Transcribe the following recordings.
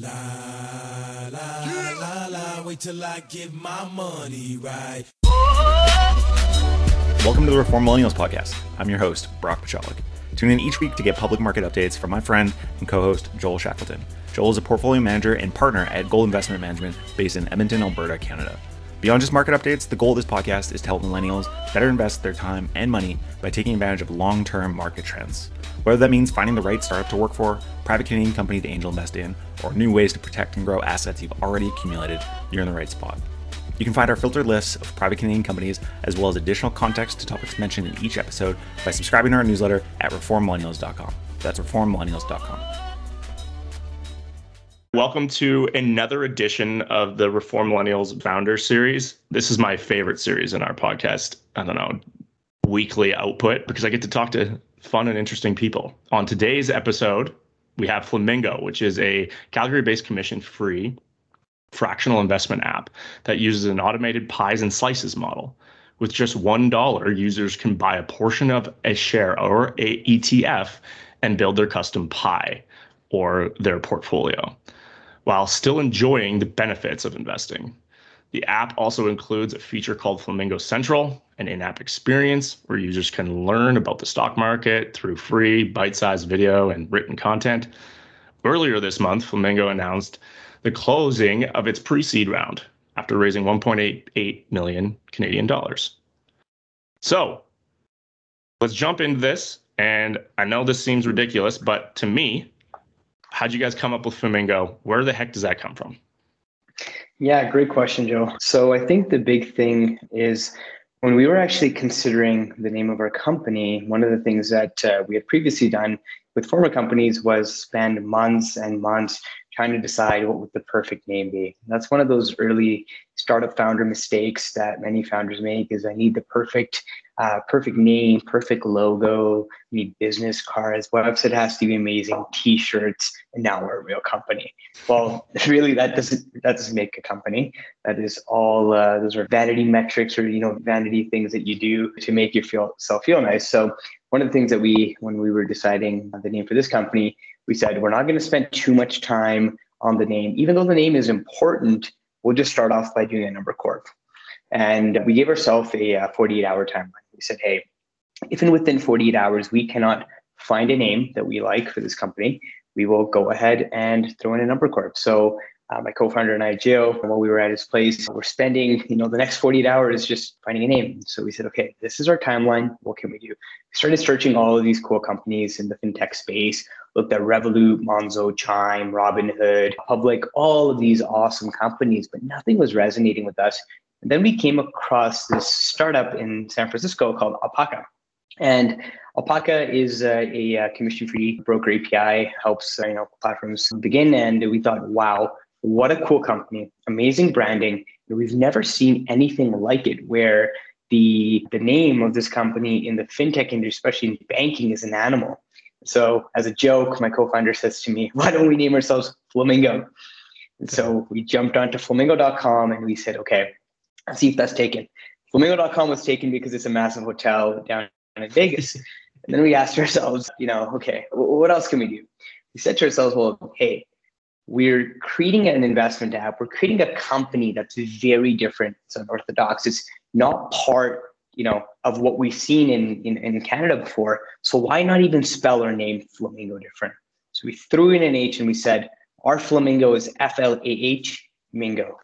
La la yeah. la la, wait till I get my money right. Welcome to the Reform Millennials podcast. I'm your host, Brock Pachalik. Tune in each week to get public market updates from my friend and co-host Joel Shackleton. Joel is a portfolio manager and partner at Gold Investment Management based in Edmonton, Alberta, Canada. Beyond just market updates, the goal of this podcast is to help millennials better invest their time and money by taking advantage of long term market trends. Whether that means finding the right startup to work for, private Canadian company to angel invest in, or new ways to protect and grow assets you've already accumulated, you're in the right spot. You can find our filtered lists of private Canadian companies as well as additional context to topics mentioned in each episode by subscribing to our newsletter at reformmillennials.com. That's reformmillennials.com. Welcome to another edition of the Reform Millennials Founder Series. This is my favorite series in our podcast. I don't know, weekly output because I get to talk to fun and interesting people. On today's episode, we have Flahmingo, which is a Calgary based commission free fractional investment app that uses an automated pies and slices model. With just $1, users can buy a portion of a share or a ETF and build their custom pie or their portfolio while still enjoying the benefits of investing. The app also includes a feature called Flahmingo Central, an in app experience where users can learn about the stock market through free, bite sized video and written content. Earlier this month, Flahmingo announced the closing of its pre-seed round after raising 1.88 million Canadian dollars. So, let's jump into this. And I know this seems ridiculous, but to me, how'd you guys come up with Flahmingo? Where the heck does that come from? Yeah, great question, Joe. So I think the big thing is when we were actually considering the name of our company, one of the things that uh, we had previously done with former companies was spend months and months trying to decide what would the perfect name be. And that's one of those early startup founder mistakes that many founders make is I need the perfect uh, perfect name, perfect logo, need business cards, website has to be amazing, t-shirts, and now we're a real company. Well, really that doesn't that doesn't make a company. That is all uh, those are vanity metrics or you know vanity things that you do to make you feel self feel nice. So one of the things that we when we were deciding the name for this company, we said we're not going to spend too much time on the name, even though the name is important. We'll just start off by doing a number corp. And we gave ourselves a uh, 48 hour timeline. We said, hey, if and within 48 hours we cannot find a name that we like for this company, we will go ahead and throw in a number corp. So uh, my co-founder and I, Joe, while we were at his place, we're spending, you know, the next 48 hours just finding a name. So we said, okay, this is our timeline. What can we do? We started searching all of these cool companies in the fintech space, looked at Revolut, Monzo, Chime, Robinhood, Public, all of these awesome companies, but nothing was resonating with us. And then we came across this startup in San Francisco called Alpaca. And Alpaca is a, a commission-free broker API, helps you know platforms begin. And we thought, wow, what a cool company, amazing branding. We've never seen anything like it where the the name of this company in the fintech industry, especially in banking, is an animal. So as a joke, my co-founder says to me, why don't we name ourselves Flamingo? And so we jumped onto flamingo.com and we said, okay, see if that's taken. Flamingo.com was taken because it's a massive hotel down in Vegas. And then we asked ourselves, you know, okay, what else can we do? We said to ourselves, well, hey, we're creating an investment app. We're creating a company that's very different. It's unorthodox. It's not part, you know, of what we've seen in, in, in Canada before. So why not even spell our name Flamingo different? So we threw in an H and we said, our Flahmingo is F L A H Mingo.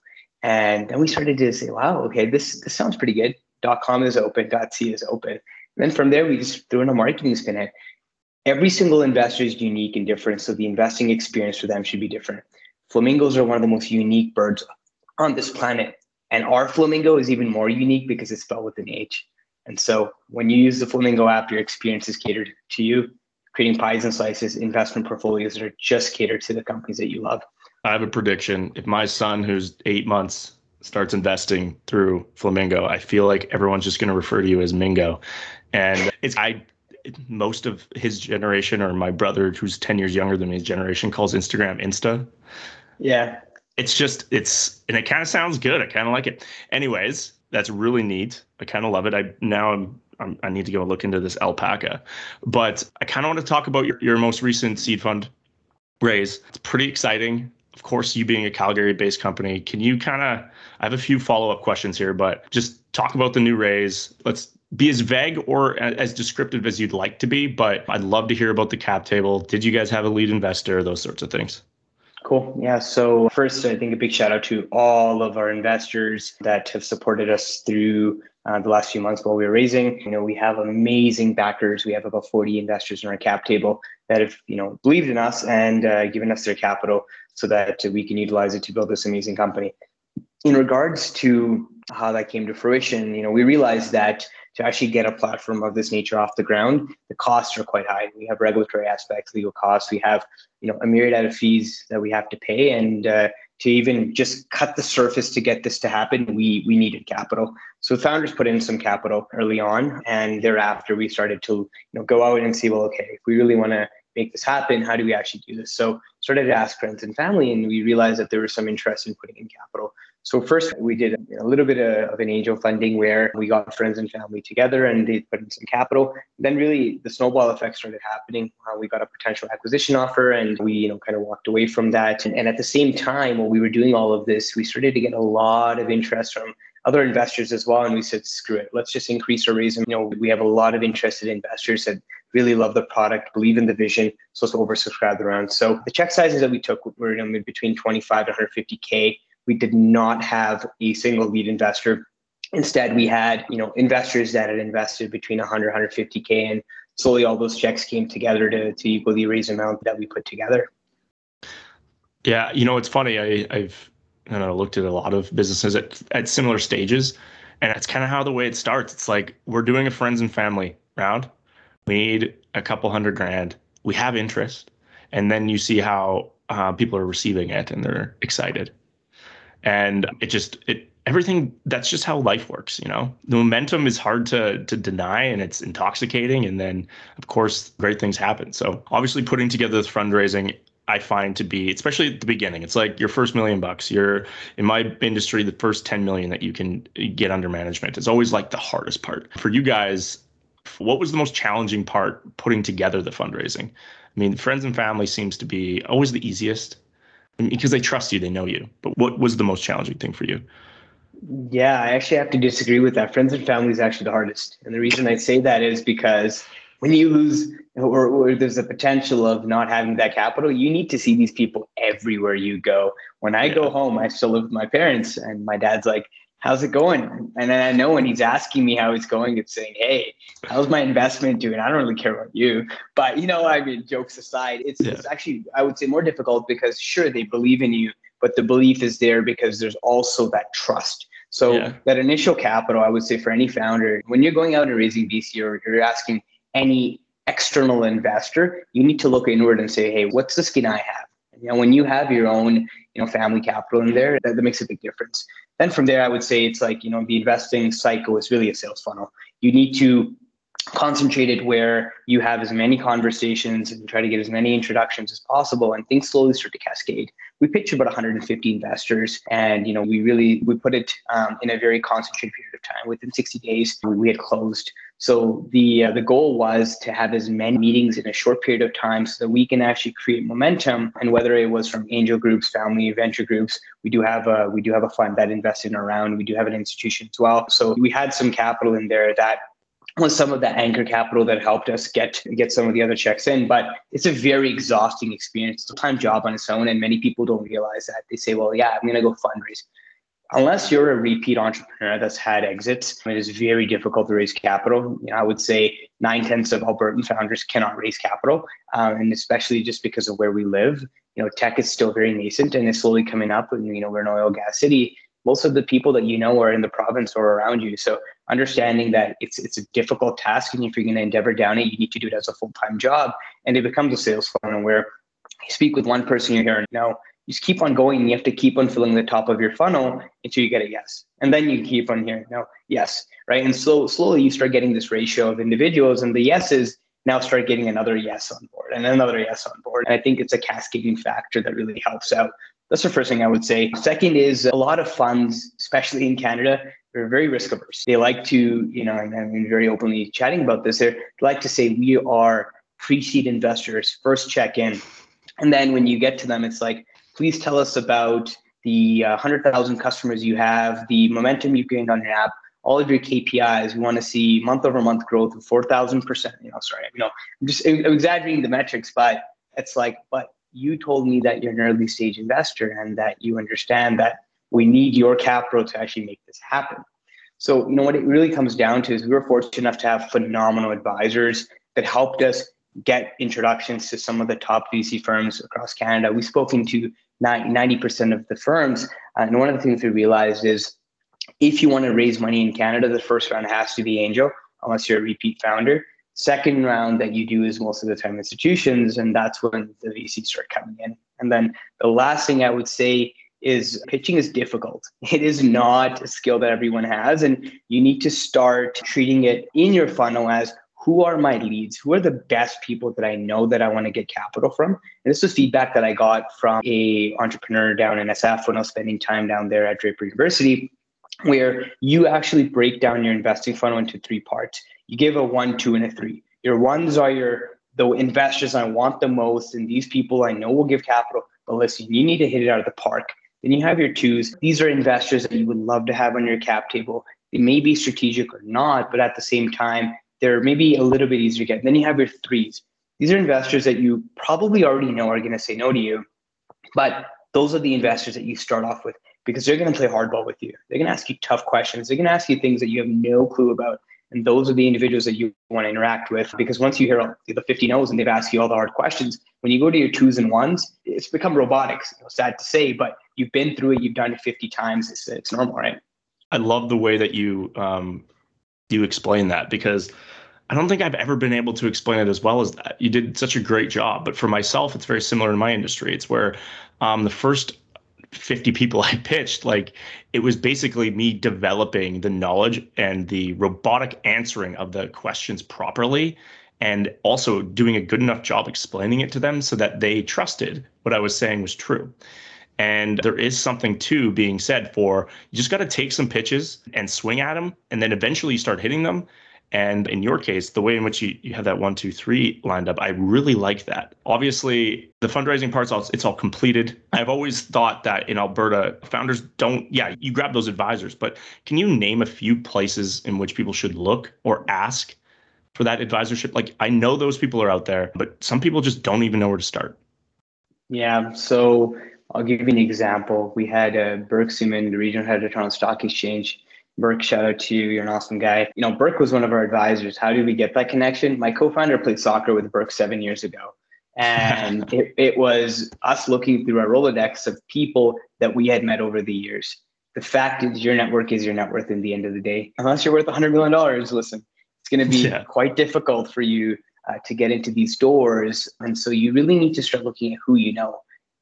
And then we started to say, wow, okay, this, this sounds pretty good. .com is open, .c is open. And then from there, we just threw in a marketing spin it every single investor is unique and different. So the investing experience for them should be different. Flamingos are one of the most unique birds on this planet. And our flamingo is even more unique because it's spelled with an H. And so when you use the Flahmingo app, your experience is catered to you, creating pies and slices, investment portfolios that are just catered to the companies that you love. I have a prediction. If my son, who's eight months, starts investing through Flahmingo, I feel like everyone's just going to refer to you as Mingo. And it's I most of his generation or my brother who's 10 years younger than me his generation calls instagram insta. Yeah. It's just it's and it kind of sounds good. I kind of like it. Anyways that's really neat. I kind of love it. I now I'm, I'm, i need to go look into this alpaca. But i kind of want to talk about your, your most recent seed fund raise. It's pretty exciting of course, you being a Calgary based company, can you kind of, I have a few follow up questions here, but just talk about the new raise. Let's be as vague or as descriptive as you'd like to be, but I'd love to hear about the cap table. Did you guys have a lead investor? Those sorts of things. Cool. Yeah. So, first, I think a big shout out to all of our investors that have supported us through uh, the last few months while we were raising. You know, we have amazing backers. We have about 40 investors in our cap table that have, you know, believed in us and uh, given us their capital so that we can utilize it to build this amazing company. In regards to how that came to fruition, you know, we realized that to actually get a platform of this nature off the ground, the costs are quite high. We have regulatory aspects, legal costs. We have, you know, a myriad of fees that we have to pay, and uh, to even just cut the surface to get this to happen, we we needed capital. So founders put in some capital early on, and thereafter we started to, you know, go out and see, well, okay, if we really want to make this happen, how do we actually do this? So started to ask friends and family, and we realized that there was some interest in putting in capital. So first we did a little bit of an angel funding where we got friends and family together and they put in some capital. Then really the snowball effect started happening. Uh, we got a potential acquisition offer and we you know kind of walked away from that. And, and at the same time, while we were doing all of this, we started to get a lot of interest from other investors as well. And we said, screw it, let's just increase our raise. And, you know, we have a lot of interested investors that really love the product, believe in the vision. So it's oversubscribed around. So the check sizes that we took were you know, between 25 to 150K we did not have a single lead investor. Instead, we had you know investors that had invested between 100 150k, and slowly all those checks came together to to equal the raise amount that we put together. Yeah, you know it's funny. I, I've you know, looked at a lot of businesses at at similar stages, and that's kind of how the way it starts. It's like we're doing a friends and family round. We need a couple hundred grand. We have interest, and then you see how uh, people are receiving it, and they're excited and it just it everything that's just how life works you know the momentum is hard to to deny and it's intoxicating and then of course great things happen so obviously putting together this fundraising I find to be, especially at the beginning, it's like your first million bucks. You're in my industry, the first 10 million that you can get under management is always like the hardest part. For you guys, what was the most challenging part putting together the fundraising? I mean, friends and family seems to be always the easiest because they trust you, they know you. But what was the most challenging thing for you? Yeah, I actually have to disagree with that. Friends and family is actually the hardest. And the reason I say that is because when you lose or, or, there's a potential of not having that capital, you need to see these people everywhere you go. When I yeah. go home, I still live with my parents, and my dad's like, how's it going? And then I know when he's asking me how it's going, it's saying, hey, how's my investment doing? I don't really care about you. But, you know, I mean, jokes aside, it's, yeah. it's actually, I would say, more difficult because, sure, they believe in you, but the belief is there because there's also that trust. So yeah. that initial capital, I would say for any founder, when you're going out and raising VC or you're asking any external investor, you need to look inward and say, hey, what's the skin I have? You know, when you have your own, you know, family capital in there, that, that makes a big difference. Then from there, I would say it's like, you know, the investing cycle is really a sales funnel. You need to concentrate it where you have as many conversations and try to get as many introductions as possible and things slowly start to cascade we pitched about 150 investors and you know we really we put it um, in a very concentrated period of time within 60 days we had closed so the uh, the goal was to have as many meetings in a short period of time so that we can actually create momentum. And whether it was from angel groups, family, venture groups, we do have a we do have a fund that invested in around. We do have an institution as well. So we had some capital in there that was some of the anchor capital that helped us get get some of the other checks in. But it's a very exhausting experience. It's a time job on its own, and many people don't realize that. They say, "Well, yeah, I'm going to go fundraise." unless you're a repeat entrepreneur that's had exits, it is very difficult to raise capital. You know, I would say nine tenths of Albertan founders cannot raise capital, um, and especially just because of where we live. You know, tech is still very nascent and is slowly coming up. And you know, we're an oil gas city. Most of the people that you know are in the province or around you. So understanding that it's it's a difficult task, and if you're going to endeavor down it, you need to do it as a full time job, and it becomes a sales funnel where you speak with one person, you hear no you just keep on going. and You have to keep on filling the top of your funnel until you get a yes. And then you keep on hearing no, yes, right? And so slowly you start getting this ratio of individuals and the yeses now start getting another yes on board and another yes on board. And I think it's a cascading factor that really helps out. That's the first thing I would say. Second is a lot of funds, especially in Canada, are very risk averse. They like to, you know, and I'm very openly chatting about this, they like to say we are pre-seed investors, first check in. And then when you get to them, it's like, Please tell us about the uh, 100,000 customers you have, the momentum you've gained on your app, all of your KPIs. We want to see month over month growth of 4,000%. You know, sorry, you know, I'm just I'm exaggerating the metrics, but it's like, but you told me that you're an early stage investor and that you understand that we need your capital to actually make this happen. So, you know, what it really comes down to is we were fortunate enough to have phenomenal advisors that helped us get introductions to some of the top VC firms across Canada. We've spoken to 90% of the firms. Uh, and one of the things we realized is if you want to raise money in Canada, the first round has to be angel, unless you're a repeat founder. Second round that you do is most of the time institutions, and that's when the VCs start coming in. And then the last thing I would say is pitching is difficult. It is not a skill that everyone has, and you need to start treating it in your funnel as who are my leads? Who are the best people that I know that I want to get capital from? And this was feedback that I got from a entrepreneur down in SF when I was spending time down there at Draper University, where you actually break down your investing funnel into three parts. You give a one, two, and a three. Your ones are your the investors I want the most, and these people I know will give capital. But listen, you need to hit it out of the park. Then you have your twos. These are investors that you would love to have on your cap table. They may be strategic or not, but at the same time, they're maybe a little bit easier to get. then you have your threes. These are investors that you probably already know are going to say no to you, but those are the investors that you start off with because they're going to play hardball with you. They're going to ask you tough questions. They're going to ask you things that you have no clue about. And those are the individuals that you want to interact with because once you hear the 50 no's and they've asked you all the hard questions, when you go to your twos and ones, it's become robotics. You know, sad to say, but you've been through it, you've done it 50 times. It's, it's normal, right? I love the way that you um, you explain that because I don't think I've ever been able to explain it as well as that. You did such a great job. But for myself, it's very similar in my industry. It's where um, the first 50 people I pitched, like it was basically me developing the knowledge and the robotic answering of the questions properly and also doing a good enough job explaining it to them so that they trusted what I was saying was true. And there is something too being said for you just got to take some pitches and swing at them, and then eventually you start hitting them. And in your case, the way in which you, you have that one, two, three lined up, I really like that. Obviously, the fundraising part's all it's all completed. I've always thought that in Alberta, founders don't, yeah, you grab those advisors, but can you name a few places in which people should look or ask for that advisorship? Like I know those people are out there, but some people just don't even know where to start. Yeah. So I'll give you an example. We had uh, Simon, the regional head of Toronto Stock Exchange. Burke, shout out to you. You're an awesome guy. You know, Burke was one of our advisors. How did we get that connection? My co-founder played soccer with Burke seven years ago. And it, it was us looking through our Rolodex of people that we had met over the years. The fact is your network is your net worth in the end of the day. Unless you're worth $100 million, listen, it's going to be yeah. quite difficult for you uh, to get into these doors. And so you really need to start looking at who you know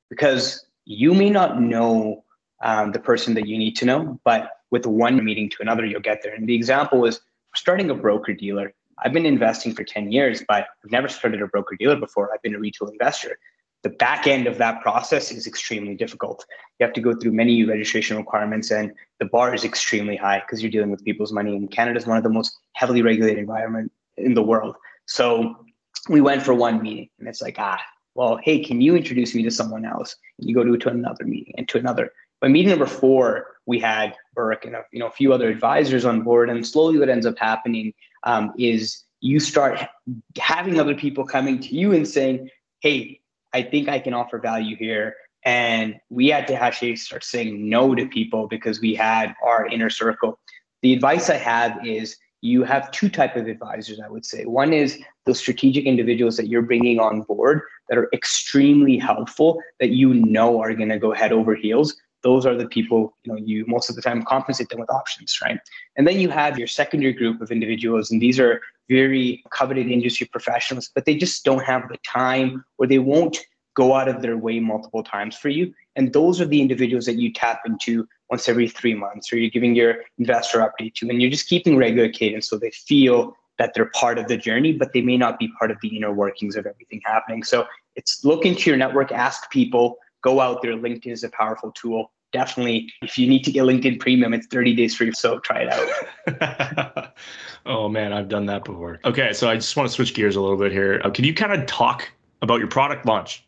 because you may not know um, the person that you need to know, but with one meeting to another, you'll get there. And the example was starting a broker dealer. I've been investing for 10 years, but I've never started a broker dealer before. I've been a retail investor. The back end of that process is extremely difficult. You have to go through many registration requirements, and the bar is extremely high because you're dealing with people's money. And Canada is one of the most heavily regulated environment in the world. So we went for one meeting, and it's like, ah, well, hey, can you introduce me to someone else? And you go to, to another meeting and to another. By meeting number four, we had Burke and a, you know a few other advisors on board, and slowly what ends up happening um, is you start having other people coming to you and saying, "Hey, I think I can offer value here." And we had to actually start saying no to people because we had our inner circle. The advice I have is you have two type of advisors i would say one is the strategic individuals that you're bringing on board that are extremely helpful that you know are going to go head over heels those are the people you know you most of the time compensate them with options right and then you have your secondary group of individuals and these are very coveted industry professionals but they just don't have the time or they won't go out of their way multiple times for you and those are the individuals that you tap into once every three months, or you're giving your investor update to, and you're just keeping regular cadence so they feel that they're part of the journey, but they may not be part of the inner workings of everything happening. So it's look into your network, ask people, go out there. LinkedIn is a powerful tool. Definitely, if you need to get LinkedIn Premium, it's 30 days free. So try it out. oh man, I've done that before. Okay, so I just want to switch gears a little bit here. Uh, can you kind of talk about your product launch?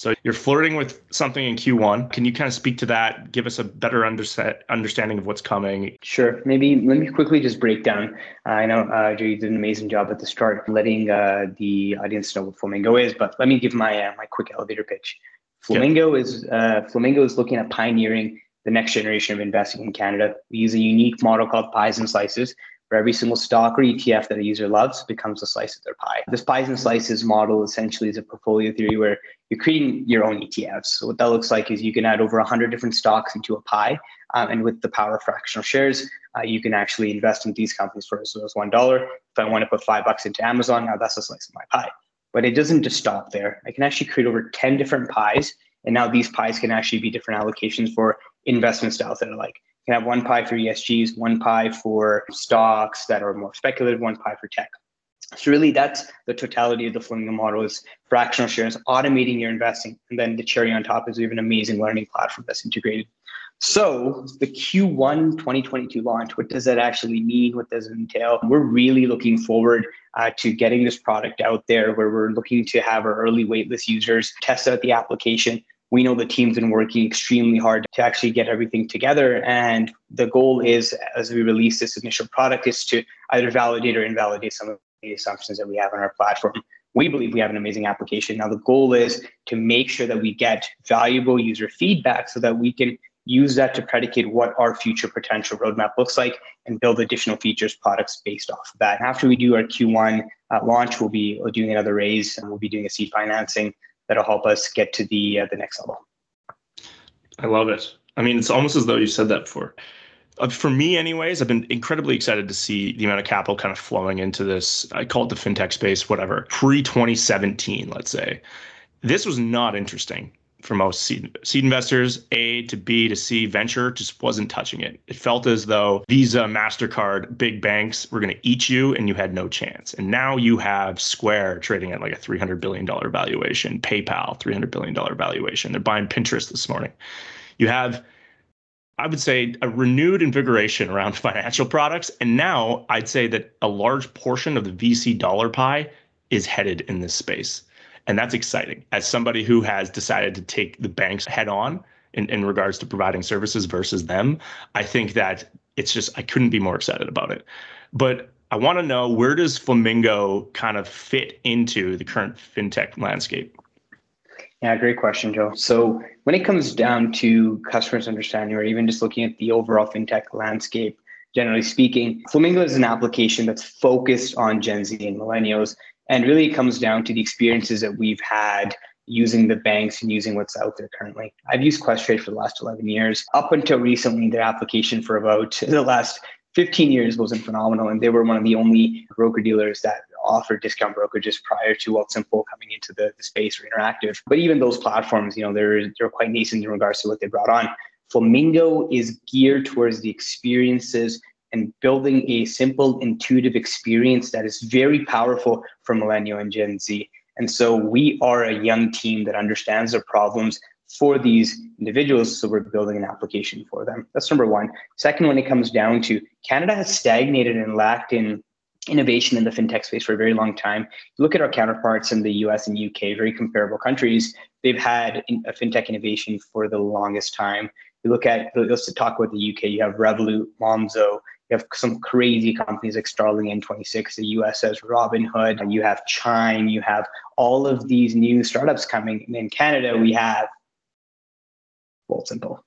So you're flirting with something in Q1. Can you kind of speak to that? Give us a better understanding of what's coming. Sure. Maybe let me quickly just break down. Uh, I know uh, Joe, you did an amazing job at the start, letting uh, the audience know what Flahmingo is. But let me give my uh, my quick elevator pitch. Flahmingo is uh, Flahmingo is looking at pioneering the next generation of investing in Canada. We use a unique model called pies and slices, for every single stock or ETF that a user loves becomes a slice of their pie. This pies and slices model essentially is a portfolio theory where you're creating your own ETFs. So what that looks like is you can add over 100 different stocks into a pie. Um, and with the power of fractional shares, uh, you can actually invest in these companies for as low as $1. If I want to put five bucks into Amazon, now that's a slice of my pie. But it doesn't just stop there. I can actually create over 10 different pies. And now these pies can actually be different allocations for investment styles that are like you can have one pie for ESGs, one pie for stocks that are more speculative, one pie for tech. So really that's the totality of the Flahmingo model is fractional shares, automating your investing. And then the cherry on top is we have an amazing learning platform that's integrated. So the Q1 2022 launch, what does that actually mean? What does it entail? We're really looking forward uh, to getting this product out there where we're looking to have our early waitlist users test out the application, we know the team's been working extremely hard to actually get everything together. And the goal is, as we release this initial product, is to either validate or invalidate some of the assumptions that we have on our platform. We believe we have an amazing application. Now, the goal is to make sure that we get valuable user feedback so that we can use that to predicate what our future potential roadmap looks like and build additional features products based off of that. After we do our Q1 uh, launch, we'll be doing another raise and we'll be doing a seed financing that'll help us get to the uh, the next level. I love it. I mean, it's almost as though you said that before. Uh, for me, anyways, I've been incredibly excited to see the amount of capital kind of flowing into this. I call it the fintech space, whatever. Pre 2017, let's say, this was not interesting for most seed, seed investors, A to B to C venture just wasn't touching it. It felt as though Visa, MasterCard, big banks were going to eat you and you had no chance. And now you have Square trading at like a $300 billion valuation, PayPal, $300 billion valuation. They're buying Pinterest this morning. You have, I would say, a renewed invigoration around financial products. And now I'd say that a large portion of the VC dollar pie is headed in this space. And that's exciting. As somebody who has decided to take the banks head on in, in regards to providing services versus them, I think that it's just, I couldn't be more excited about it. But I want to know where does Flahmingo kind of fit into the current fintech landscape? Yeah, great question, Joe. So when it comes down to customers' understanding, or even just looking at the overall fintech landscape, generally speaking, Flahmingo is an application that's focused on Gen Z and millennials and really, it comes down to the experiences that we've had using the banks and using what's out there currently. I've used Questrade for the last 11 years. Up until recently, their application for about the last 15 years wasn't phenomenal. And they were one of the only broker dealers that offered discount brokerages prior to Wealthsimple coming into the, the space or interactive. But even those platforms, you know, they're, they're quite nascent in regards to what they brought on. Flahmingo is geared towards the experiences and building a simple, intuitive experience that is very powerful for millennial and Gen Z. And so we are a young team that understands the problems for these individuals. So we're building an application for them. That's number one. Second, when it comes down to Canada has stagnated and lacked in innovation in the fintech space for a very long time. Look at our counterparts in the US and UK, very comparable countries, they've had a fintech innovation for the longest time. You look at, let's talk about the UK, you have Revolut, Monzo, you have some crazy companies like Starling N26, the US has Robinhood, and you have Chime, you have all of these new startups coming. And in Canada, we have Wealthsimple,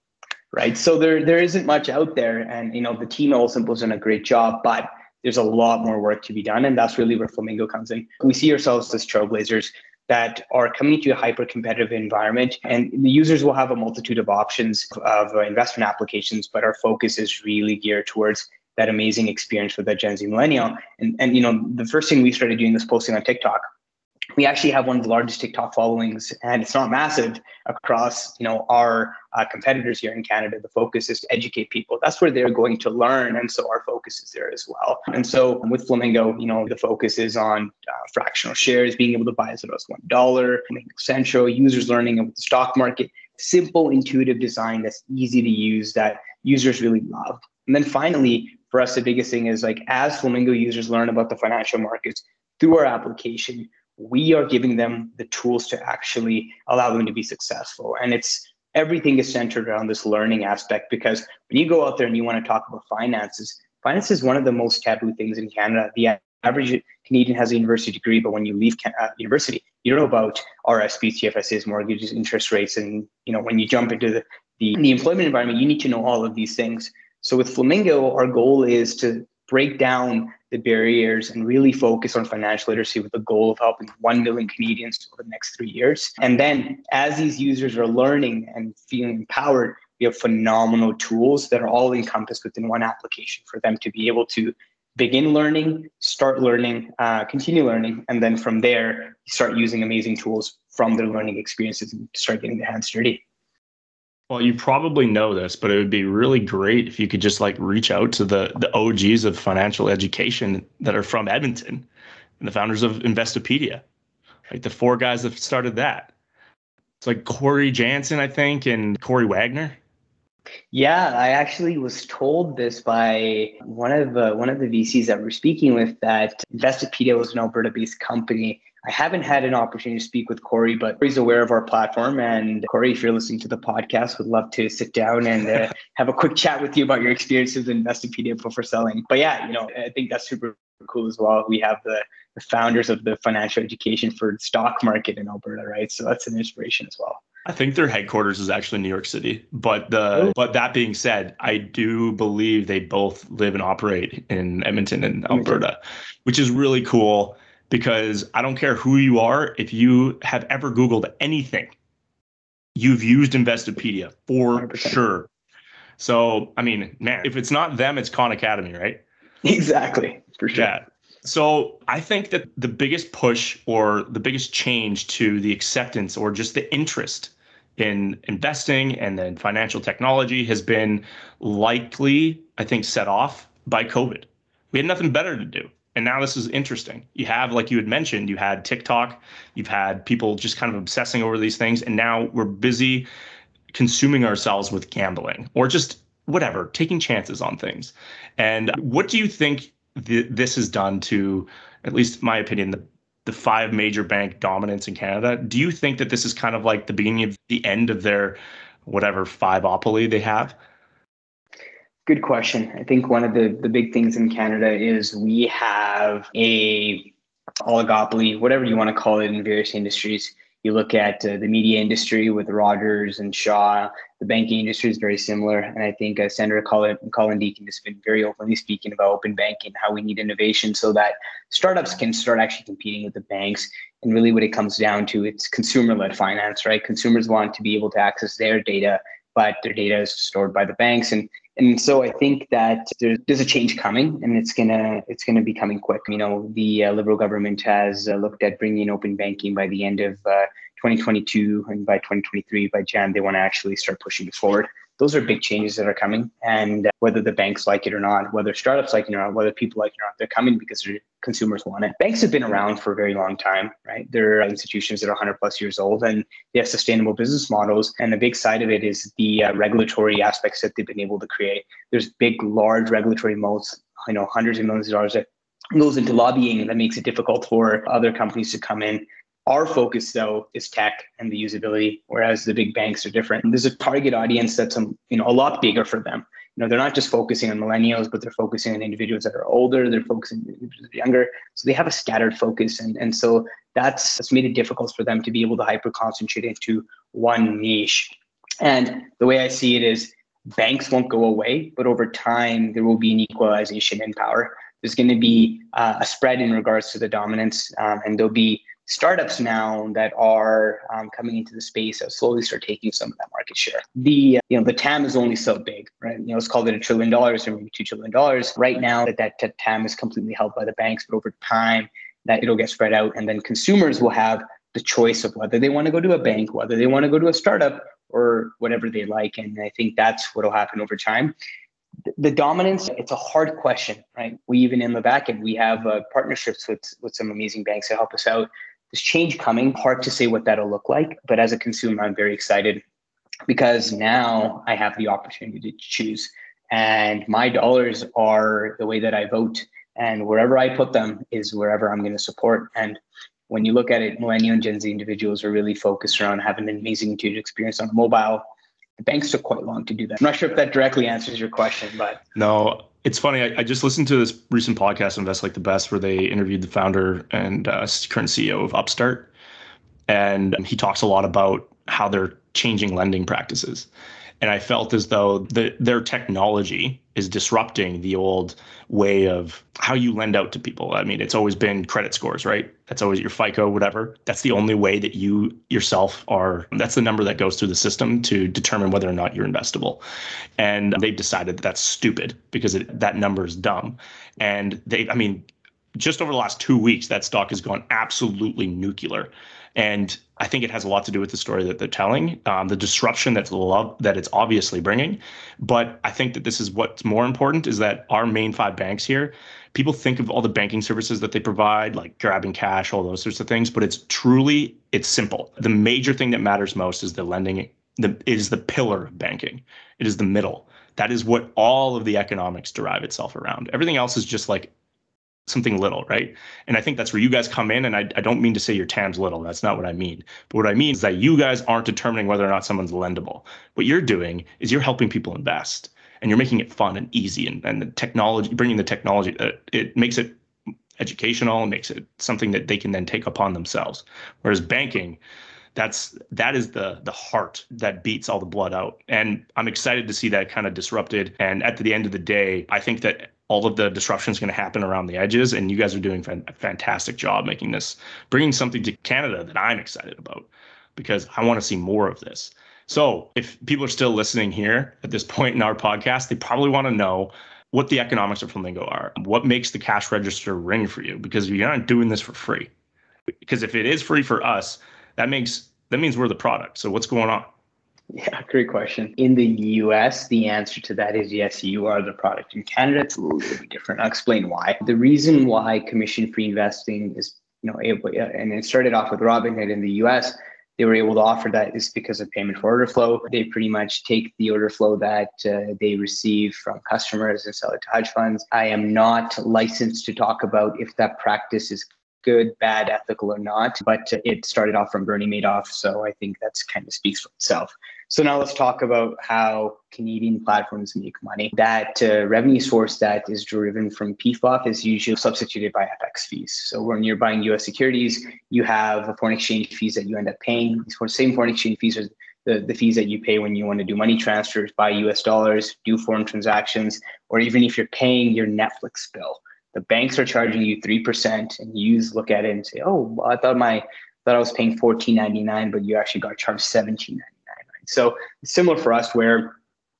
right? So there, there isn't much out there. And, you know, the team at Wealthsimple's done a great job, but there's a lot more work to be done. And that's really where Flahmingo comes in. We see ourselves as trailblazers that are coming to a hyper competitive environment and the users will have a multitude of options of uh, investment applications but our focus is really geared towards that amazing experience for the Gen Z millennial. And, and you know, the first thing we started doing was posting on TikTok. We actually have one of the largest TikTok followings, and it's not massive across you know our uh, competitors here in Canada. The focus is to educate people. That's where they're going to learn, and so our focus is there as well. And so with Flahmingo, you know, the focus is on uh, fractional shares, being able to buy as little as one dollar, Central users learning about the stock market, simple, intuitive design that's easy to use that users really love. And then finally, for us, the biggest thing is like as Flahmingo users learn about the financial markets through our application, we are giving them the tools to actually allow them to be successful. And it's everything is centered around this learning aspect because when you go out there and you want to talk about finances, finance is one of the most taboo things in Canada. The average Canadian has a university degree, but when you leave uh, university, you don't know about RSPs, TFSAs, mortgages, interest rates, and you know when you jump into the, the the employment environment, you need to know all of these things. So with Flahmingo, our goal is to break down the barriers and really focus on financial literacy with the goal of helping 1 million Canadians over the next three years. And then as these users are learning and feeling empowered, we have phenomenal tools that are all encompassed within one application for them to be able to begin learning, start learning, uh, continue learning, and then from there, start using amazing tools from their learning experiences and start getting their hands dirty. Well, you probably know this, but it would be really great if you could just like reach out to the the OGs of financial education that are from Edmonton and the founders of Investopedia, like the four guys that started that. It's like Cory Janssen, I think, and Cory Wagner. Yeah, I actually was told this by one of uh, one of the VCs that we're speaking with that Investopedia was an Alberta-based company. I haven't had an opportunity to speak with Cory, but Cory's aware of our platform. And Cory, if you're listening to the podcast, would love to sit down and uh, have a quick chat with you about your experiences in Investopedia for selling. But yeah, you know, I think that's super cool as well. We have the, the founders of the financial education for stock market in Alberta, right? So that's an inspiration as well. I think their headquarters is actually New York City. But the oh. but that being said, I do believe they both live and operate in Edmonton and Alberta, which is really cool because I don't care who you are, if you have ever Googled anything, you've used Investopedia for 100%. sure. So I mean, man, if it's not them, it's Khan Academy, right? Exactly. For sure. Yeah. So I think that the biggest push or the biggest change to the acceptance or just the interest in investing and then financial technology has been likely, I think, set off by COVID. We had nothing better to do. And now this is interesting. You have, like you had mentioned, you had TikTok, you've had people just kind of obsessing over these things, and now we're busy consuming ourselves with gambling or just whatever, taking chances on things. And what do you think th- this has done to, at least my opinion, the the five major bank dominance in Canada. Do you think that this is kind of like the beginning of the end of their whatever five-opoly they have? Good question. I think one of the, the big things in Canada is we have a oligopoly, whatever you want to call it in various industries. You look at uh, the media industry with Rogers and Shaw. The banking industry is very similar, and I think uh, Senator Colin, Colin Deacon has been very openly speaking about open banking, how we need innovation so that startups can start actually competing with the banks. And really, what it comes down to, it's consumer-led finance, right? Consumers want to be able to access their data, but their data is stored by the banks, and and so I think that there's, there's a change coming, and it's gonna it's gonna be coming quick. You know, the uh, Liberal government has uh, looked at bringing open banking by the end of uh, 2022, and by 2023, by Jan, they want to actually start pushing it forward those are big changes that are coming. And whether the banks like it or not, whether startups like it or not, whether people like it or not, they're coming because consumers want it. Banks have been around for a very long time, right? They're institutions that are 100 plus years old and they have sustainable business models. And the big side of it is the uh, regulatory aspects that they've been able to create. There's big, large regulatory moats, you know, hundreds of millions of dollars that goes into lobbying that makes it difficult for other companies to come in our focus, though, is tech and the usability, whereas the big banks are different. There's a target audience that's um, you know a lot bigger for them. You know, they're not just focusing on millennials, but they're focusing on individuals that are older. They're focusing on individuals that are younger. So they have a scattered focus, and and so that's that's made it difficult for them to be able to hyper concentrate into one niche. And the way I see it is, banks won't go away, but over time there will be an equalization in power. There's going to be uh, a spread in regards to the dominance, um, and there'll be startups now that are um, coming into the space that slowly start taking some of that market share. The you know the TAM is only so big, right? You know, let's call it a trillion dollars or maybe two trillion dollars. Right now, that that TAM is completely held by the banks, but over time, that it'll get spread out, and then consumers will have the choice of whether they want to go to a bank, whether they want to go to a startup, or whatever they like. And I think that's what will happen over time the dominance it's a hard question right we even in the back end we have uh, partnerships with with some amazing banks to help us out there's change coming. Hard to say what that'll look like, but as a consumer, I'm very excited because now I have the opportunity to choose. And my dollars are the way that I vote. And wherever I put them is wherever I'm going to support. And when you look at it, millennial and Gen Z individuals are really focused around having an amazing intuitive experience on mobile. Banks took quite long to do that. I'm not sure if that directly answers your question, but no, it's funny. I, I just listened to this recent podcast, Invest Like the Best, where they interviewed the founder and uh, current CEO of Upstart, and he talks a lot about how they're changing lending practices. And I felt as though the, their technology is disrupting the old way of how you lend out to people. I mean, it's always been credit scores, right? That's always your FICO, whatever. That's the only way that you yourself are, that's the number that goes through the system to determine whether or not you're investable. And they've decided that that's stupid because it, that number is dumb. And they, I mean, just over the last two weeks, that stock has gone absolutely nuclear. And I think it has a lot to do with the story that they're telling, um, the disruption that's love that it's obviously bringing. But I think that this is what's more important is that our main five banks here, people think of all the banking services that they provide, like grabbing cash, all those sorts of things. But it's truly it's simple. The major thing that matters most is the lending. The is the pillar of banking. It is the middle. That is what all of the economics derive itself around. Everything else is just like something little, right? And I think that's where you guys come in. And I, I don't mean to say your TAM's little. That's not what I mean. But what I mean is that you guys aren't determining whether or not someone's lendable. What you're doing is you're helping people invest and you're making it fun and easy and, and the technology, bringing the technology, uh, it makes it educational and makes it something that they can then take upon themselves. Whereas banking, that's that is the the heart that beats all the blood out and i'm excited to see that kind of disrupted and at the end of the day i think that all of the disruption is going to happen around the edges. And you guys are doing a fantastic job making this, bringing something to Canada that I'm excited about because I want to see more of this. So if people are still listening here at this point in our podcast, they probably want to know what the economics of Flahmingo are. What makes the cash register ring for you? Because you're not doing this for free. Because if it is free for us, that makes that means we're the product. So what's going on? Yeah, great question. In the US, the answer to that is yes, you are the product. In Canada, it's a little bit different. I'll explain why. The reason why commission free investing is, you know, able, and it started off with Robinhood in the US, they were able to offer that is because of payment for order flow. They pretty much take the order flow that uh, they receive from customers and sell it to hedge funds. I am not licensed to talk about if that practice is good, bad, ethical, or not. But it started off from Bernie Madoff. So I think that's kind of speaks for itself. So now let's talk about how Canadian platforms make money. That uh, revenue source that is driven from PFOF is usually substituted by FX fees. So when you're buying US securities, you have a foreign exchange fees that you end up paying. Same foreign exchange fees are the, the fees that you pay when you want to do money transfers, buy US dollars, do foreign transactions, or even if you're paying your Netflix bill the banks are charging you 3% and you look at it and say, oh, well, I thought my thought I was paying 14.99, but you actually got charged 17.99. So similar for us where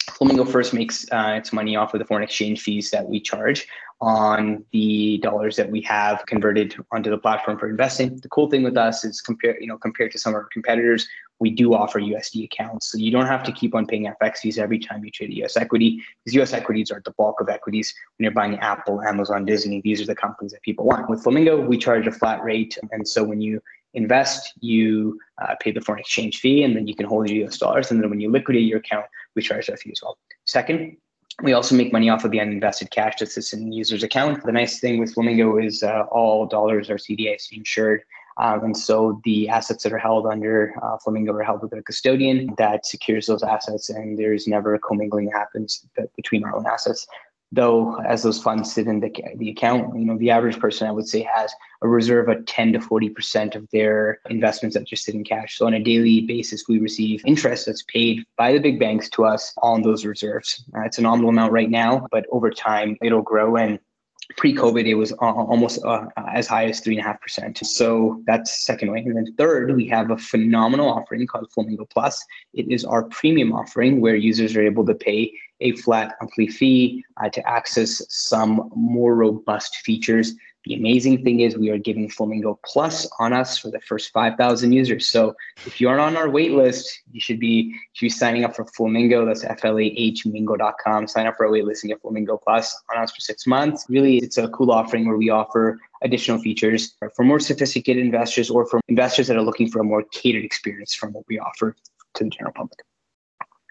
Flahmingo first makes uh, its money off of the foreign exchange fees that we charge on the dollars that we have converted onto the platform for investing. The cool thing with us is compared, you know, compared to some of our competitors, we do offer USD accounts. So you don't have to keep on paying FX fees every time you trade US equity because US equities are the bulk of equities when you're buying Apple, Amazon, Disney. These are the companies that people want. With Flahmingo, we charge a flat rate. And so when you invest, you uh, pay the foreign exchange fee and then you can hold your US dollars. And then when you liquidate your account, we charge that fee as well. Second, we also make money off of the uninvested cash that sits in the user's account. The nice thing with Flahmingo is uh, all dollars are CDIC insured. Um, and so the assets that are held under uh, Flahmingo are held with a custodian that secures those assets, and there's never a commingling happens between our own assets though as those funds sit in the, the account you know the average person i would say has a reserve of 10 to 40% of their investments that just sit in cash. So on a daily basis we receive interest that's paid by the big banks to us on those reserves. Uh, it's a nominal amount right now but over time it'll grow and pre-COVID, it was almost uh, as high as three and a half percent. So that's second way. And then third, we have a phenomenal offering called Flahmingo Plus. It is our premium offering where users are able to pay a flat monthly fee uh, to access some more robust features. The amazing thing is we are giving Flahmingo Plus on us for the first 5,000 users. So if you aren't on our wait list, you should be, should be signing up for Flahmingo. That's F-L-A-H-Mingo.com. Sign up for our wait list and get Flahmingo Plus on us for six months. Really, it's a cool offering where we offer additional features for more sophisticated investors or for investors that are looking for a more catered experience from what we offer to the general public.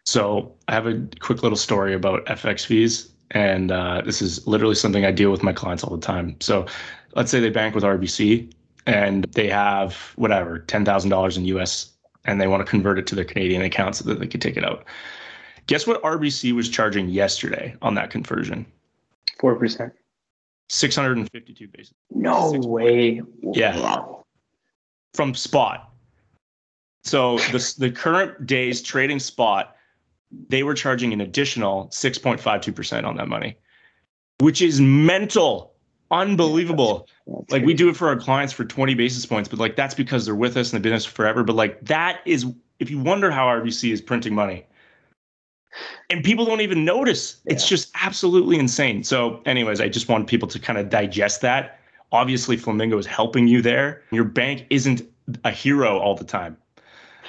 So I have a quick little story about FX fees, and uh, this is literally something I deal with my clients all the time. So let's say they bank with RBC, and they have whatever $10,000 in US and they want to convert it to their Canadian account so that they could take it out. Guess what RBC was charging yesterday on that conversion? 4%. 652 basis. No Six way. Yeah. Wow. From spot. So the, the current day's trading spot, they were charging an additional 6.52% on that money, which is mental. Unbelievable. That's like we do it for our clients for 20 basis points, but like that's because they're with us and they've been with us forever. But like that is, if you wonder how RBC is printing money, and people don't even notice, it's just absolutely insane. So, anyways, I just want people to kind of digest that. Obviously, Flahmingo is helping you there. Your bank isn't a hero all the time.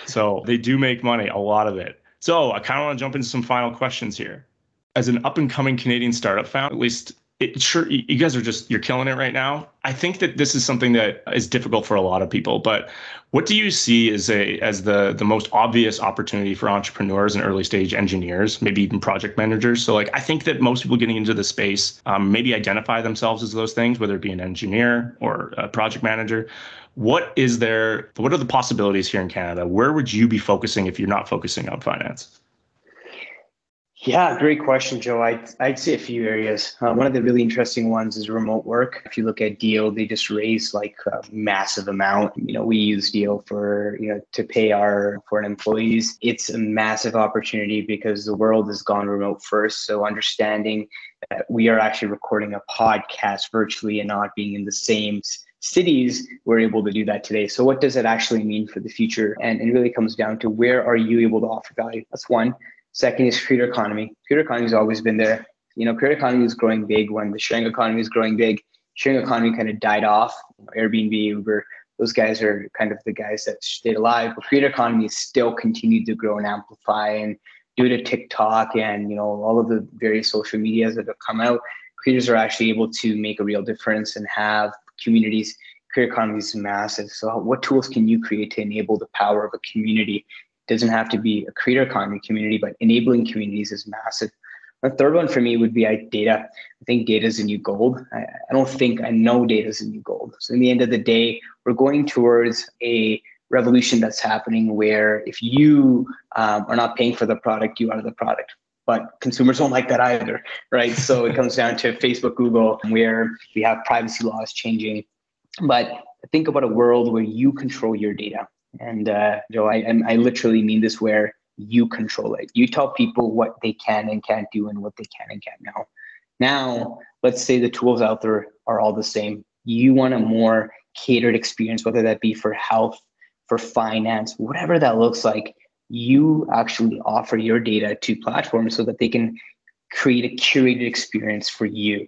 So they do make money, a lot of it. So I kind of want to jump into some final questions here. As an up and coming Canadian startup founder, at least it sure you guys are just you're killing it right now. I think that this is something that is difficult for a lot of people. But what do you see as a as the the most obvious opportunity for entrepreneurs and early stage engineers, maybe even project managers? So like I think that most people getting into the space um, maybe identify themselves as those things, whether it be an engineer or a project manager. What is there? What are the possibilities here in Canada? Where would you be focusing if you're not focusing on finance? Yeah, great question, Joe. I'd, I'd say a few areas. Uh, one of the really interesting ones is remote work. If you look at Deel, they just raised like a massive amount. You know, we use Deel for, you know, to pay our foreign employees. It's a massive opportunity because the world has gone remote first. So understanding that we are actually recording a podcast virtually and not being in the same cities, we're able to do that today. So what does it actually mean for the future? And it really comes down to where are you able to offer value? That's one. Second is creator economy. Creator economy has always been there. You know, creator economy was growing big when the sharing economy was growing big. Sharing economy kind of died off. Airbnb, Uber, those guys are kind of the guys that stayed alive. But creator economy still continued to grow and amplify. And due to TikTok and you know all of the various social medias that have come out, creators are actually able to make a real difference and have communities. Creator economy is massive. So, what tools can you create to enable the power of a community? Doesn't have to be a creator economy community, but enabling communities is massive. The third one for me would be data. I think data is a new gold. I, I don't think I know data is a new gold. So in the end of the day, we're going towards a revolution that's happening where if you um, are not paying for the product, you are the product. But consumers don't like that either, right? So it comes down to Facebook, Google, where we have privacy laws changing. But think about a world where you control your data. And uh, Joe, I, I literally mean this where you control it. You tell people what they can and can't do and what they can and can't know. Now, let's say the tools out there are all the same. You want a more catered experience, whether that be for health, for finance, whatever that looks like. You actually offer your data to platforms so that they can create a curated experience for you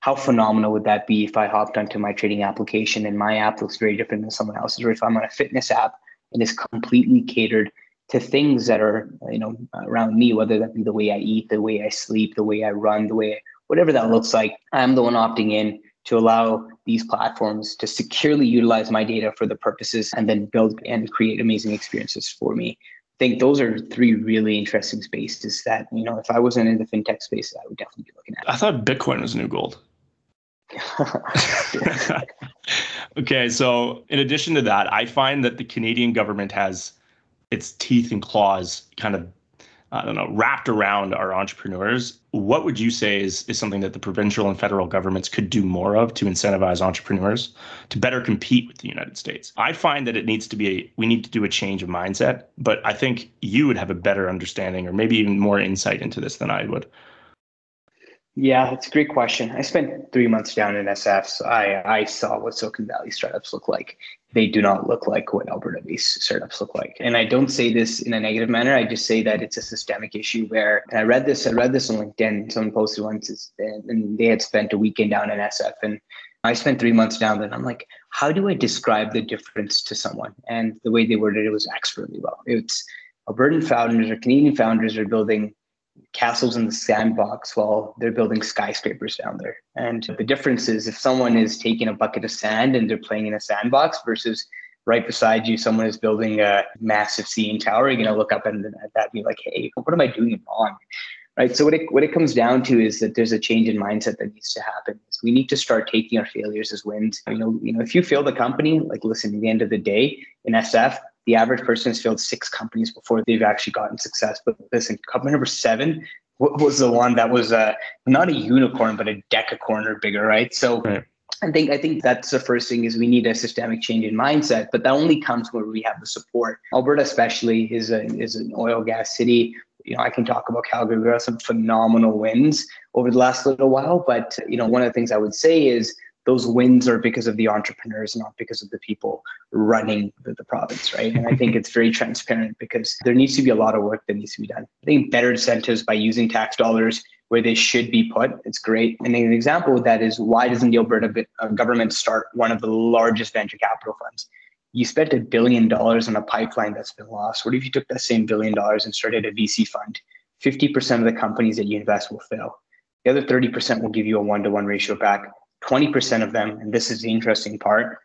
how phenomenal would that be if I hopped onto my trading application and my app looks very different than someone else's, or if I'm on a fitness app and it's completely catered to things that are you know around me, whether that be the way I eat, the way I sleep, the way I run, the way I, whatever that looks like. I'm the one opting in to allow these platforms to securely utilize my data for the purposes and then build and create amazing experiences for me. I think those are three really interesting spaces that, you know, if I wasn't in the fintech space, I would definitely be looking at. I thought Bitcoin was new gold. okay, so in addition to that, I find that the Canadian government has its teeth and claws kind of, I don't know, wrapped around our entrepreneurs. What would you say is, is something that the provincial and federal governments could do more of to incentivize entrepreneurs to better compete with the United States? I find that it needs to be, a, we need to do a change of mindset, but I think you would have a better understanding or maybe even more insight into this than I would. Yeah, it's a great question. I spent three months down in SF, so I, I saw what Silicon Valley startups look like. They do not look like what Alberta based startups look like. And I don't say this in a negative manner. I just say that it's a systemic issue where, and I read this, I read this on LinkedIn. Someone posted once, and they had spent a weekend down in SF. And I spent three months down there. And I'm like, how do I describe the difference to someone? And the way they worded it was expertly well. It's Albertan founders or Canadian founders are building castles in the sandbox while they're building skyscrapers down there. And the difference is if someone is taking a bucket of sand and they're playing in a sandbox versus right beside you, someone is building a massive CN tower, you're going to look up and at that and be like, hey, what am I doing wrong? right? So what it what it comes down to is that there's a change in mindset that needs to happen. We need to start taking our failures as wins. You know, you know, if you fail the company, like listen, at the end of the day in SF, the average person has failed six companies before they've actually gotten success. But listen, company number seven was the one that was uh, not a unicorn, but a decacorn or bigger, right? So right. I think I think that's the first thing is we need a systemic change in mindset, but that only comes where we have the support. Alberta, especially, is a is an oil gas city. You know, I can talk about Calgary. We have some phenomenal wins over the last little while, but you know, one of the things I would say is those wins are because of the entrepreneurs, not because of the people running the, the, province, right? And I think it's very transparent because there needs to be a lot of work that needs to be done. I think better incentives by using tax dollars where they should be put. It's great. And an example of that is why doesn't the Alberta uh, government start one of the largest venture capital funds? You spent a billion dollars on a pipeline that's been lost. What if you took that same billion dollars and started a VC fund? 50% of the companies that you invest will fail. The other 30% will give you a one to one ratio back. 20% of them, and this is the interesting part,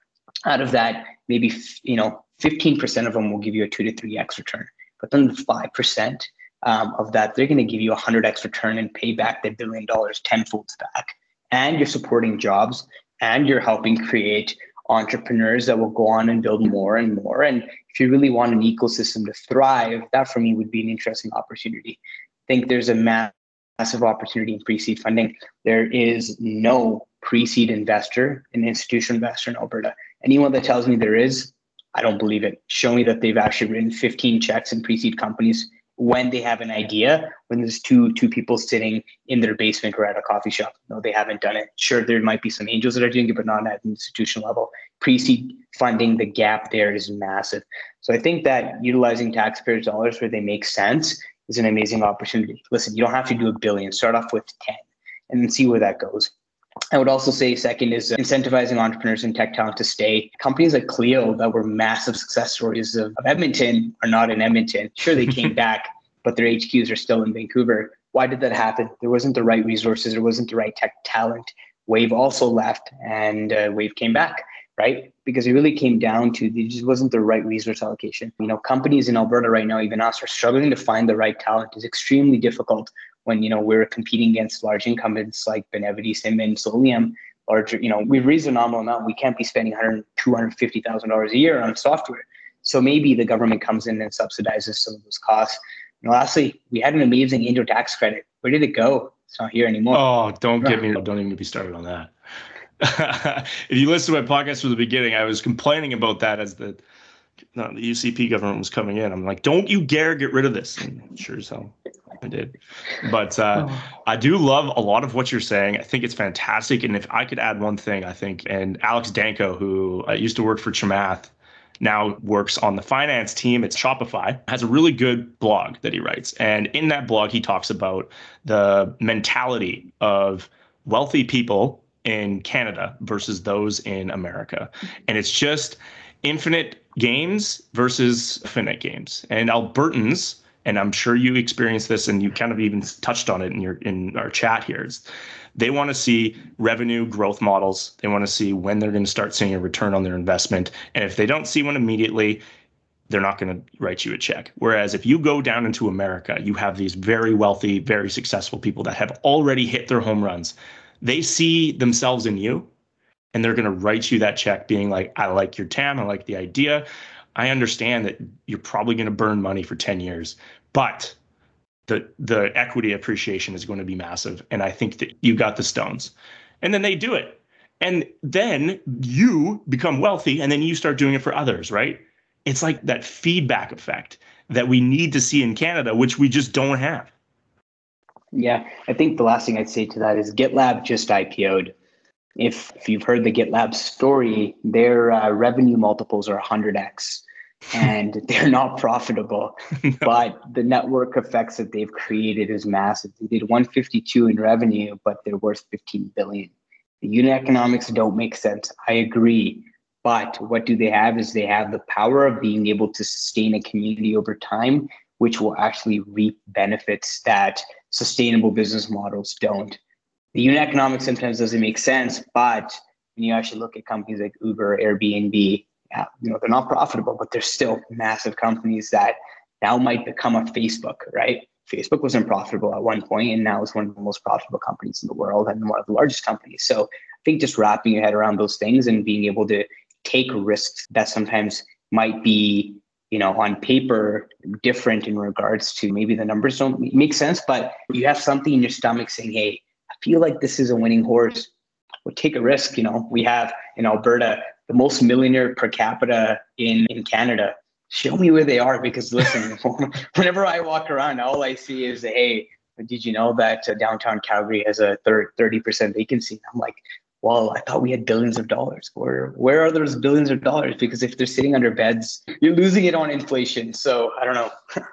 out of that, maybe you know, 15% of them will give you a two to three X return. But then the 5%, um, of that, they're going to give you a 100x return and pay back the billion dollars tenfold back. And you're supporting jobs and you're helping create entrepreneurs that will go on and build more and more. And if you really want an ecosystem to thrive, that for me would be an interesting opportunity. I think there's a massive opportunity in pre-seed funding. There is no pre-seed investor, an institutional investor in Alberta. Anyone that tells me there is, I don't believe it. Show me that they've actually written 15 checks in pre-seed companies when they have an idea when there's two two people sitting in their basement or at a coffee shop. No they haven't done it. Sure there might be some angels that are doing it but not at an institutional level. Pre-seed funding the gap there is massive. So i think that utilizing taxpayers dollars where they make sense is an amazing opportunity. Listen you don't have to do a billion. Start off with 10 and then see where that goes I would also say second is incentivizing entrepreneurs and tech talent to stay. Companies like Clio that were massive success stories of, of Edmonton are not in Edmonton. Sure, they came back, but their HQs are still in Vancouver. Why did that happen? There wasn't the right resources. There wasn't the right tech talent. Wave also left and uh, Wave came back, right? Because it really came down to there just wasn't the right resource allocation. You know, companies in Alberta right now, even us, are struggling to find the right talent. It's extremely difficult when you know we're competing against large incumbents like Benevity, Symend, Solium, larger, you know, we've raised a nominal amount. We can't be spending 100, $250,000 a year on software. So maybe the government comes in and subsidizes some of those costs. And lastly, we had an amazing angel tax credit. Where did it go? It's not here anymore. Oh, don't get me, don't even be started on that. if you listen to my podcast from the beginning, I was complaining about that as the no, the UCP government was coming in. I'm like, don't you dare get rid of this. And sure as hell, I did. But uh, oh. I do love a lot of what you're saying. I think it's fantastic. And if I could add one thing, I think, and Alex Danco, who uh, used to work for Chamath, now works on the finance team at Shopify, has a really good blog that he writes. And in that blog, he talks about the mentality of wealthy people in Canada versus those in America. And it's just infinite games versus finite games. And Albertans, and I'm sure you experienced this and you kind of even touched on it in your in our chat here. They want to see revenue growth models. They want to see when they're going to start seeing a return on their investment. And if they don't see one immediately, they're not going to write you a check. Whereas if you go down into America, you have these very wealthy, very successful people that have already hit their home runs. They see themselves in you and they're going to write you that check being like, I like your TAM, I like the idea. I understand that you're probably going to burn money for 10 years, but the the equity appreciation is going to be massive. And I think that you got the stones. And then they do it. And then you become wealthy and then you start doing it for others, right? It's like that feedback effect that we need to see in Canada, which we just don't have. Yeah, I think the last thing I'd say to that is GitLab just IPO'd if, if you've heard the GitLab story, their uh, revenue multiples are 100x and they're not profitable. no. But the network effects that they've created is massive. They did 152 in revenue, but they're worth 15 billion. The unit economics don't make sense. I agree. But what do they have is they have the power of being able to sustain a community over time, which will actually reap benefits that sustainable business models don't the unit economics sometimes doesn't make sense, but when you actually look at companies like Uber, Airbnb, you know, they're not profitable, but they're still massive companies that now might become a Facebook, right? Facebook wasn't profitable at one point, and now it's one of the most profitable companies in the world and one of the largest companies. So I think just wrapping your head around those things and being able to take risks that sometimes might be, you know, on paper different in regards to maybe the numbers don't make sense, but you have something in your stomach saying, "Hey, feel like this is a winning horse." Well, take a risk. You know, we have in Alberta the most millionaire per capita in in Canada show me where they are because listen, whenever I walk around, all I see is, hey, did you know that uh, downtown Calgary has a 30% vacancy? I'm like, well, I thought we had billions of dollars. Where where are those billions of dollars? Because if they're sitting under beds, you're losing it on inflation. So I don't know.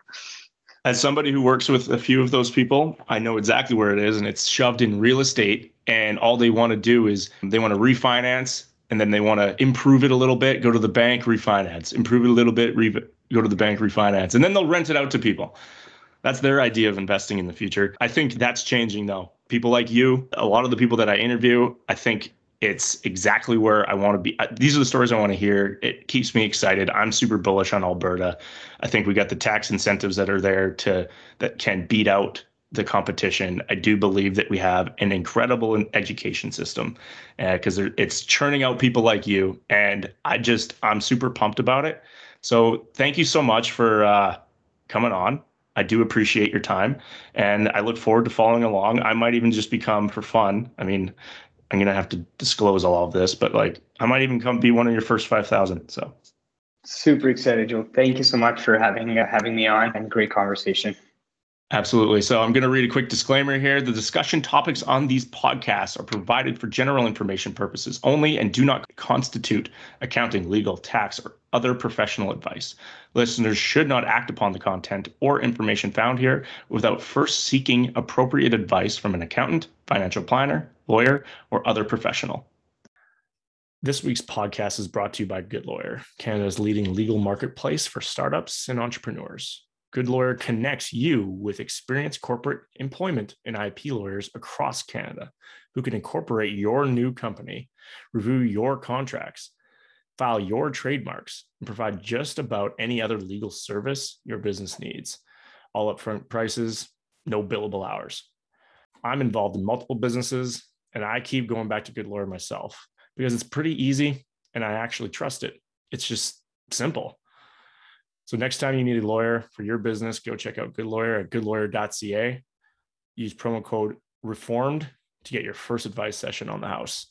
As somebody who works with a few of those people, I know exactly where it is, and it's shoved in real estate. And all they want to do is they want to refinance and then they want to improve it a little bit, go to the bank, refinance, improve it a little bit, re- go to the bank, refinance, and then they'll rent it out to people. That's their idea of investing in the future. I think that's changing though. People like you, a lot of the people that I interview, I think it's exactly where I want to be. These are the stories I want to hear. It keeps me excited. I'm super bullish on Alberta. I think we got the tax incentives that are there to that can beat out the competition. I do believe that we have an incredible education system because uh, it's churning out people like you. And I just, I'm super pumped about it. So thank you so much for uh, coming on. I do appreciate your time and I look forward to following along. I might even just become for fun. I mean, I'm going to have to disclose all of this, but like I might even come be one of your first 5,000. So super excited, Joe. Thank you so much for having, uh, having me on and great conversation. Absolutely. So I'm going to read a quick disclaimer here. The discussion topics on these podcasts are provided for general information purposes only and do not constitute accounting, legal, tax, or other professional advice. Listeners should not act upon the content or information found here without first seeking appropriate advice from an accountant, financial planner, lawyer, or other professional. This week's podcast is brought to you by Goodlawyer, Canada's leading legal marketplace for startups and entrepreneurs. Goodlawyer connects you with experienced corporate employment and IP lawyers across Canada who can incorporate your new company, review your contracts, file your trademarks, and provide just about any other legal service your business needs. All upfront prices, no billable hours. I'm involved in multiple businesses and I keep going back to Goodlawyer myself because it's pretty easy and I actually trust it. It's just simple. So next time you need a lawyer for your business, go check out Goodlawyer at goodlawyer.ca. Use promo code reformed to get your first advice session on the house.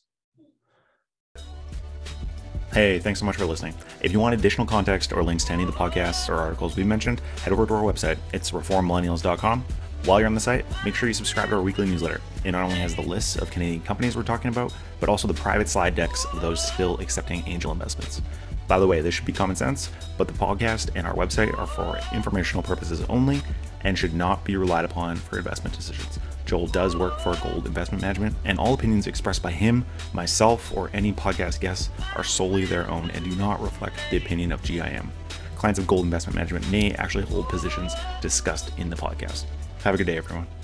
Hey, thanks so much for listening. If you want additional context or links to any of the podcasts or articles we mentioned, head over to our website. It's reformmillennials.com. While you're on the site, make sure you subscribe to our weekly newsletter. It not only has the lists of Canadian companies we're talking about, but also the private slide decks of those still accepting angel investments. By the way, this should be common sense, but the podcast and our website are for informational purposes only and should not be relied upon for investment decisions. Joel does work for Gold Investment Management, and all opinions expressed by him, myself, or any podcast guests are solely their own and do not reflect the opinion of GIM. Clients of Gold Investment Management may actually hold positions discussed in the podcast. Have a good day, everyone.